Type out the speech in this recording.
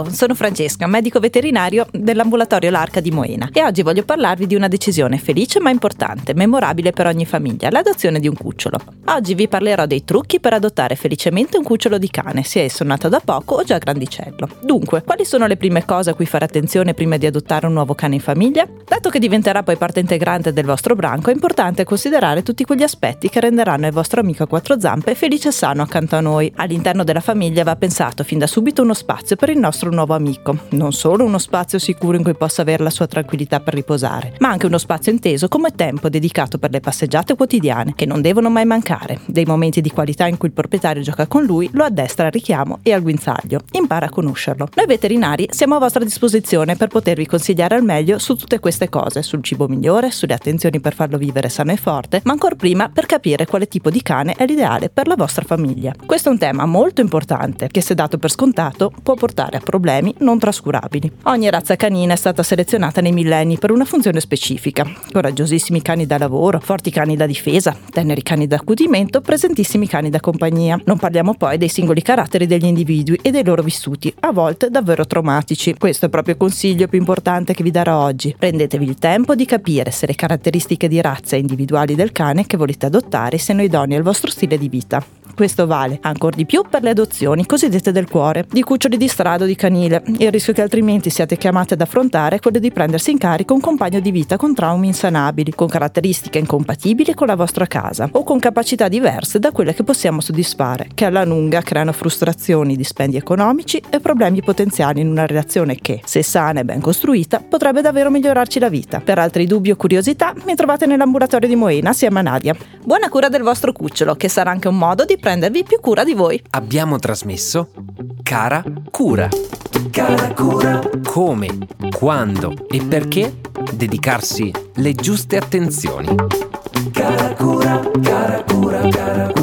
Ciao, sono Francesca, medico veterinario dell'ambulatorio L'Arca di Moena e oggi voglio parlarvi di una decisione felice ma importante, memorabile per ogni famiglia, l'adozione di un cucciolo. Oggi vi parlerò dei trucchi per adottare felicemente un cucciolo di cane, sia esso nato da poco o già grandicello. Dunque, quali sono le prime cose a cui fare attenzione prima di adottare un nuovo cane in famiglia? Dato che diventerà poi parte integrante del vostro branco, è importante considerare tutti quegli aspetti che renderanno il vostro amico a quattro zampe felice e sano accanto a noi. All'interno della famiglia va pensato fin da subito uno spazio per il nostro nuovo amico, non solo uno spazio sicuro in cui possa avere la sua tranquillità per riposare, ma anche uno spazio inteso come tempo dedicato per le passeggiate quotidiane, che non devono mai mancare, dei momenti di qualità in cui il proprietario gioca con lui, lo addestra al richiamo e al guinzaglio, impara a conoscerlo. Noi veterinari siamo a vostra disposizione per potervi consigliare al meglio su tutte queste cose, sul cibo migliore, sulle attenzioni per farlo vivere sano e forte, ma ancora prima per capire quale tipo di cane è l'ideale per la vostra famiglia. Questo è un tema molto importante che se dato per scontato può portare a problemi non trascurabili. Ogni razza canina è stata selezionata nei millenni per una funzione specifica. Coraggiosissimi cani da lavoro, forti cani da difesa, teneri cani da accudimento, presentissimi cani da compagnia. Non parliamo poi dei singoli caratteri degli individui e dei loro vissuti, a volte davvero traumatici. Questo è proprio il consiglio più importante che vi darò oggi. Prendetevi il tempo di capire se le caratteristiche di razza individuali del cane che volete adottare siano idonee al vostro stile di vita. Questo vale ancora di più per le adozioni cosiddette del cuore, di cuccioli di strada o di canile. Il rischio che altrimenti siate chiamati ad affrontare è quello di prendersi in carico un compagno di vita con traumi insanabili, con caratteristiche incompatibili con la vostra casa o con capacità diverse da quelle che possiamo soddisfare, che alla lunga creano frustrazioni, dispendi economici e problemi potenziali in una relazione che, se sana e ben costruita, potrebbe davvero migliorarci la vita. Per altri dubbi o curiosità, mi trovate nell'ambulatorio di Moena assieme a Nadia. Buona cura del vostro cucciolo, che sarà anche un modo di prendervi più cura di voi. Abbiamo trasmesso Cara Cura. Cara cura, Come, quando e perché dedicarsi le giuste attenzioni. cara cura, cara cura, cara cura.